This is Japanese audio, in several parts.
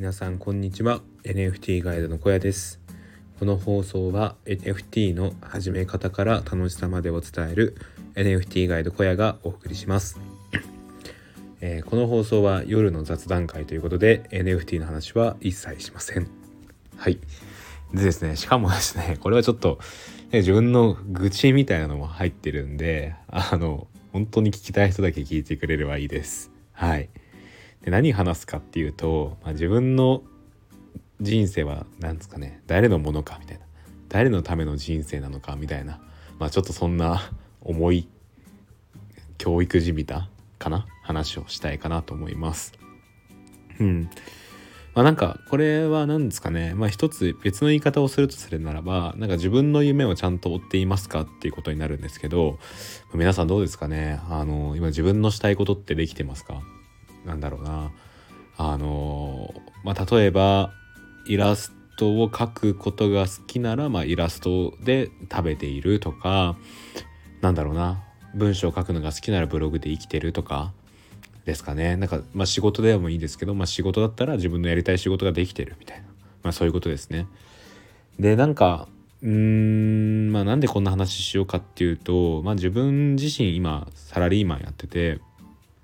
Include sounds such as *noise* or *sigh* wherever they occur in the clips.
皆さんこんにちは。NFT ガイドの小屋です。この放送は NFT の始め方から楽しさまでを伝える NFT ガイド小屋がお送りします、えー、この放送は夜の雑談会ということで NFT の話は一切しません。はい。でですねしかもですねこれはちょっと、ね、自分の愚痴みたいなのも入ってるんであの本当に聞きたい人だけ聞いてくれればいいです。はい。で何話すかっていうと、まあ、自分の人生は何ですかね誰のものかみたいな。誰のための人生なのかみたいな。まあちょっとそんな重い教育じみたかな話をしたいかなと思います。うん。まあなんかこれは何ですかね。まあ一つ別の言い方をするとするならばなんか自分の夢をちゃんと追っていますかっていうことになるんですけど皆さんどうですかね。あの今自分のしたいことってできてますか？なんだろうな。あのまあ例えばイラストを描くことが好きなら、まあ、イラストで食べているとかなんだろうな。文章を書くのが好きならブログで生きてるとかですかね。なんか、まあ、仕事でもいいですけど、まあ、仕事だったら自分のやりたい仕事ができてるみたいな、まあ、そういうことですね。でなんかうーんまあなんでこんな話しようかっていうと、まあ、自分自身今サラリーマンやってて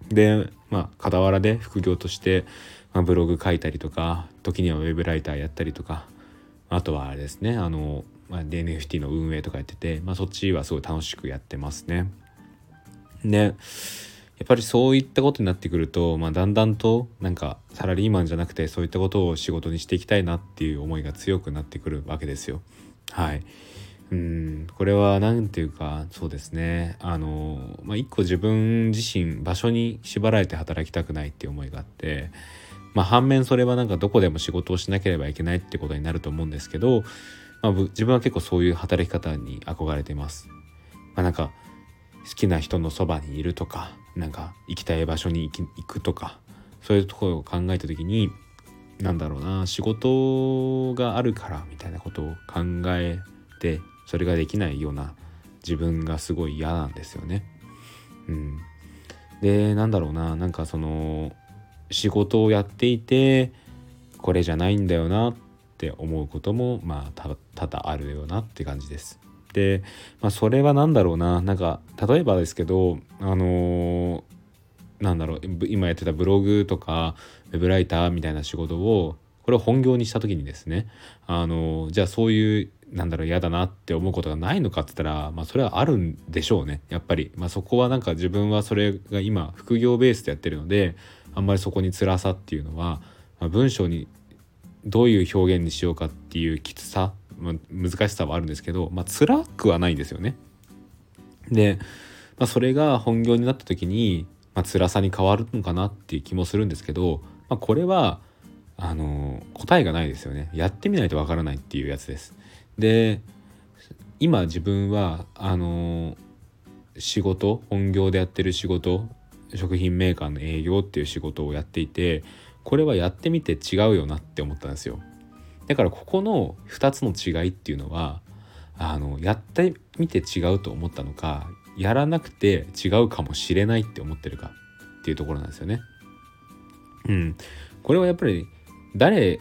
でまあ傍らで副業として、まあ、ブログ書いたりとか時にはウェブライターやったりとかあとはあれですねあの、まあ、NFT の運営とかやってて、まあ、そっちはすごい楽しくやってますね。でやっぱりそういったことになってくると、まあ、だんだんとなんかサラリーマンじゃなくてそういったことを仕事にしていきたいなっていう思いが強くなってくるわけですよ。はい。うんこれは何ていうかそうですねあの、まあ、一個自分自身場所に縛られて働きたくないっていう思いがあってまあ、反面それはなんかどこでも仕事をしなければいけないってことになると思うんですけど、まあ、自分は結構そういう働き方に憧れてます。まあ、なんか好きな人のそばにいるとかなんか行きたい場所に行き行くとかそういうところを考えた時に何だろうな仕事があるからみたいなことを考えてそれができないような自分がすごい嫌なんですよね。うん、でなんだろうななんかその仕事をやっていてこれじゃないんだよなって思うこともまあ多々あるよなって感じです。で、まあ、それは何だろうななんか例えばですけどあのー、なんだろう今やってたブログとかウェブライターみたいな仕事をこれを本業にした時にですねあの、じゃあそういうなんだろう嫌だなって思うことがないのかって言ったら、まあ、それはあるんでしょうねやっぱり、まあ、そこはなんか自分はそれが今副業ベースでやってるのであんまりそこに辛さっていうのは、まあ、文章にどういう表現にしようかっていうきつさ、まあ、難しさはあるんですけど、まあ、辛くはないんですよね。で、まあ、それが本業になった時に、まあ、辛さに変わるのかなっていう気もするんですけど、まあ、これはあの答えがないですよね。やってみないとわからないっていうやつです。で今自分はあの仕事本業でやってる仕事食品メーカーの営業っていう仕事をやっていてこれはやってみて違うよなって思ったんですよ。だからここの2つの違いっていうのはあのやってみて違うと思ったのかやらなくて違うかもしれないって思ってるかっていうところなんですよね。うん。これはやっぱり誰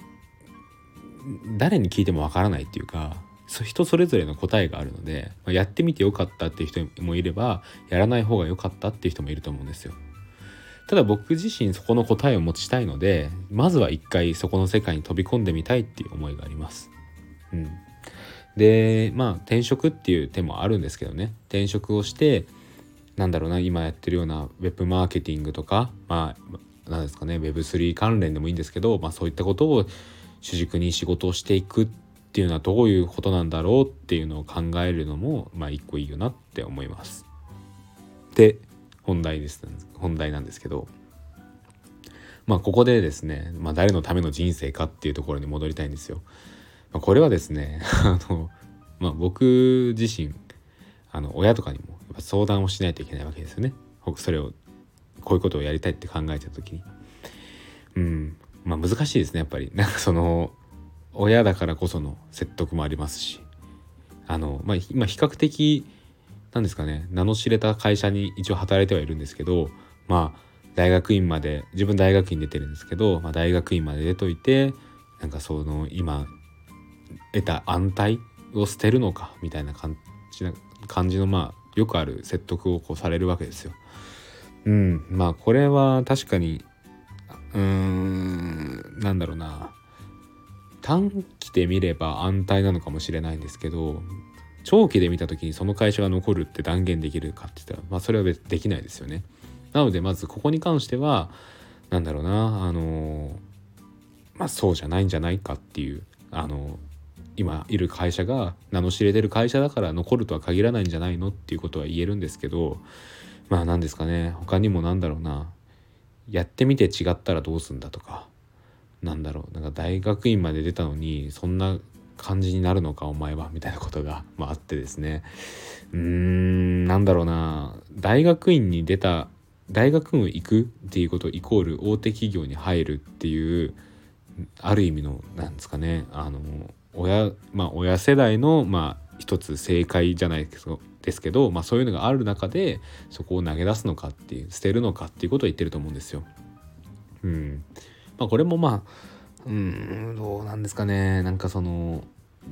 誰に聞いてもわからないっていうか人それぞれの答えがあるのでやってみてよかったっていう人もいればやらない方が良かったっていう人もいると思うんですよ。ただ僕自身そこの答えを持ちたいのでまずは一回そこの世界に飛び込んでみたいっていう思いがあります。うん、でまあ転職っていう手もあるんですけどね転職をしてなんだろうな今やってるようなウェブマーケティングとかまあ何ですかね Web3 関連でもいいんですけど、まあ、そういったことを主軸に仕事をしていくっっていうのはどういうことなんだろうっていうのを考えるのもまあ一個いいよなって思います。で本題です本題なんですけどまあここでですね、まあ、誰のための人生かっていうところに戻りたいんですよ。まあ、これはですね *laughs* あの、まあ、僕自身あの親とかにもやっぱ相談をしないといけないわけですよね。それをこういうことをやりたいって考えた時に。うんまあ難しいですねやっぱり。なんかその親だからこその説得もありますしあの、まあ、今比較的なんですかね名の知れた会社に一応働いてはいるんですけどまあ大学院まで自分大学院出てるんですけど、まあ、大学院まで出といてなんかその今得た安泰を捨てるのかみたいな感じな感じのまあよくある説得をこうされるわけですよ。うんまあこれは確かにうーんなんだろうな短期で見れば安泰なのかもしれないんですけど長期で見た時にその会社が残るって断言できるかって言ったらまあそれはできないですよね。なのでまずここに関しては何だろうなあのまあそうじゃないんじゃないかっていうあの今いる会社が名の知れてる会社だから残るとは限らないんじゃないのっていうことは言えるんですけどまあ何ですかね。他にもなんだろうな。やってみて違ったらどうすんだとか。なんだろうなんか大学院まで出たのにそんな感じになるのかお前はみたいなことが、まあ、あってですね。うーんなんだろうな。大学院に出た大学院行くっていうことイコール大手企業に入るっていうある意味のなんですかね。あの親まあ親世代のまあ一つ正解じゃないですけど、まあ、そういうのがある中でそこを投げ出すのかっていう捨てるのかっていうことを言ってると思うんですよ。うん。まあ、これもまあうんどうなんですかねなんかその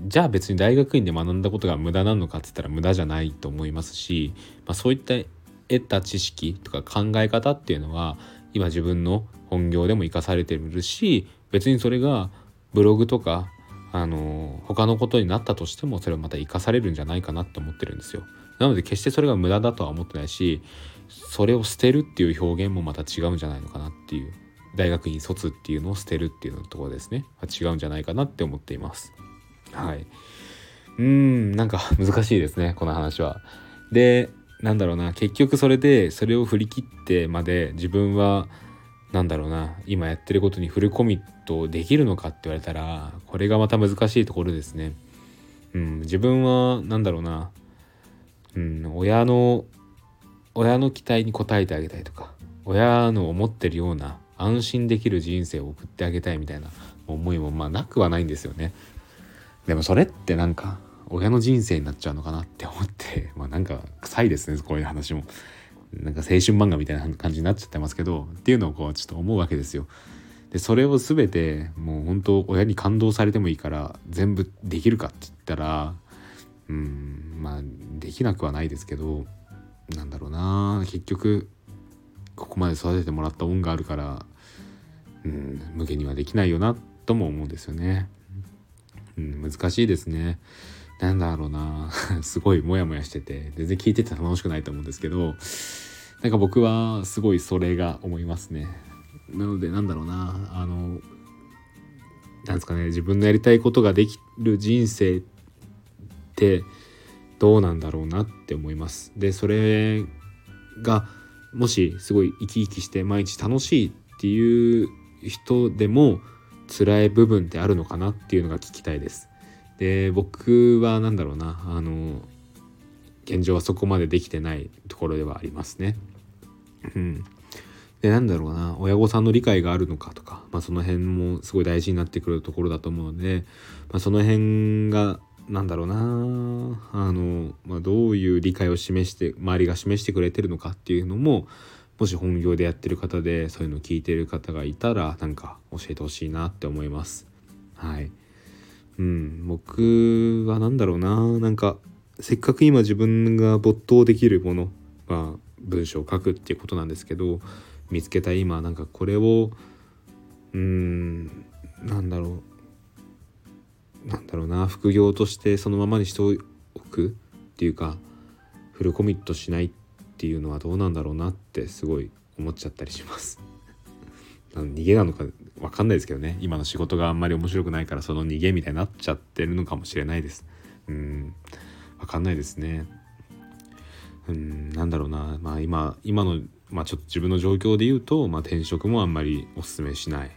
じゃあ別に大学院で学んだことが無駄なのかって言ったら無駄じゃないと思いますし、まあ、そういった得た知識とか考え方っていうのは今自分の本業でも生かされてるし別にそれがブログとかあの他のことになったとしてもそれはまた生かされるんじゃないかなって思ってるんですよ。なので決してそれが無駄だとは思ってないしそれを捨てるっていう表現もまた違うんじゃないのかなっていう大学院卒っていうのを捨てるっていうのところですね。違うんじゃないかなって思っています。はい。うんなんか難しいですねこの話は。でなんだろうな結局それでそれを振り切ってまで自分はなんだろうな今やってることにフルコミットできるのかって言われたらこれがまた難しいところですね。うん自分はなんだろうなうん親の親の期待に応えてあげたいとか親の思ってるような安心できる人生を送ってあげたいみたいな思いもまあなくはないんですよね。でもそれってなんか親の人生になっちゃうのかなって思って *laughs* まあなんか臭いですねこういう話も。なんか青春漫画みたいな感じになっちゃってますけどっていうのをこうちょっと思うわけですよ。でそれを全てもう本当親に感動されてもいいから全部できるかって言ったらうんまあできなくはないですけどなんだろうな結局ここまで育ててもらった恩があるからうん無限にはできないよなとも思うんですよね。うん、難しいですね。なんだろうな *laughs* すごいモヤモヤしてて全然聞いてて楽しくないと思うんですけどなんか僕はすごいそれが思いますね。なのでなんだろうなあのなんですかね自分のやりたいことができる人生ってどうなんだろうなって思います。でそれがもしすごい生き生きして毎日楽しいっていう人でも辛い部分ってあるのかなっていうのが聞きたいです。で僕は何だろうなあの現状はそこまでできてないところではありますね。うん、でなんだろうな親御さんの理解があるのかとか、まあ、その辺もすごい大事になってくるところだと思うので、まあ、その辺がなんだろうなあの、まあ、どういう理解を示して周りが示してくれてるのかっていうのももし本業でやってる方でそういうのを聞いてる方がいたらなんか教えてほしいなって思います。はい。うん、僕は何だろうななんかせっかく今自分が没頭できるもの、まあ、文章を書くっていうことなんですけど見つけた今なんかこれをうんなんだろうなんだろうな副業としてそのままにしておくっていうかフルコミットしないっていうのはどうなんだろうなってすごい思っちゃったりします。*laughs* 逃げなのか分かんないですけどね。今の仕事があんまり面白くないからその逃げみたいになっちゃってるのかもしれないです。うん。分かんないですね。うん。なんだろうな。まあ今今のまあちょっと自分の状況で言うと、まあ、転職もあんまりおすすめしない。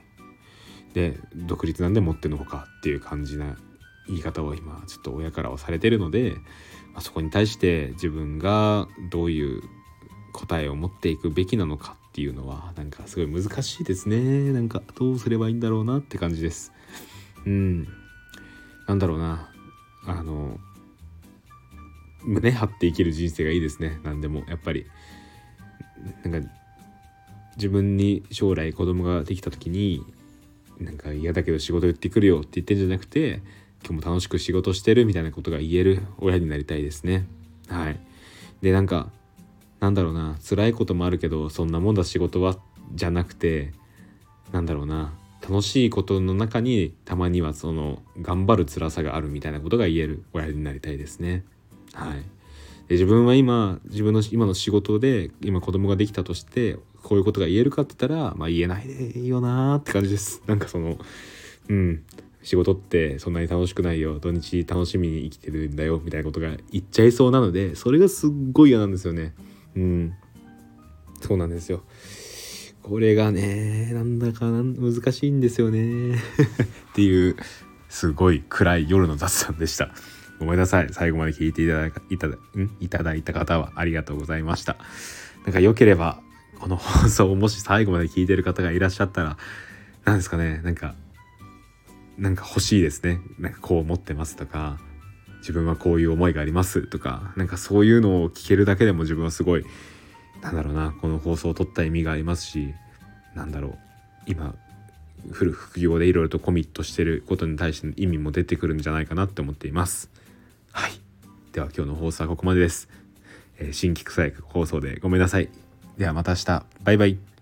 で独立なんで持ってのほかっていう感じな言い方を今ちょっと親からはされてるので、まあ、そこに対して自分がどういう答えを持っていくべきなのかっていうのはなんかすごい難しいですね。なんかどうすればいいんだろうなって感じです。うん。なんだろうな。あの胸張って生きる人生がいいですね。何でも。やっぱり。なんか自分に将来子供ができた時になんか嫌だけど仕事言ってくるよって言ってんじゃなくて今日も楽しく仕事してるみたいなことが言える親になりたいですね。はい。でなんかなんだろうな。辛いこともあるけどそんなもんだ仕事はじゃなくてなんだろうな。楽しいことの中にたまにはその頑張る辛さがあるみたいなことが言える親になりたいですね。はい。で自分は今自分の今の仕事で今子供ができたとしてこういうことが言えるかって言ったらまあ言えないでいいよなーって感じです。なんかそのうん。仕事ってそんなに楽しくないよ。土日楽しみに生きてるんだよ。みたいなことが言っちゃいそうなのでそれがすっごい嫌なんですよね。うん。そうなんですよ。これがねなんだか難しいんですよね。*laughs* っていうすごい暗い夜の雑談でした。ごめんなさい。最後まで聞いていただいたん？いただいた方はありがとうございました。なんか良ければこの放送をもし最後まで聞いてる方がいらっしゃったら何ですかね。なんかなんか欲しいですね。なんかこう思ってますとか自分はこういう思いがありますとかなんかそういうのを聞けるだけでも自分はすごいなんだろうなこの放送を撮った意味がありますしなんだろう今フル副業でいろいろとコミットしてることに対しての意味も出てくるんじゃないかなって思っています。はい。では今日の放送はここまでです、えー、新規臭い放送でごめんなさい。ではまた明日。バイバイ。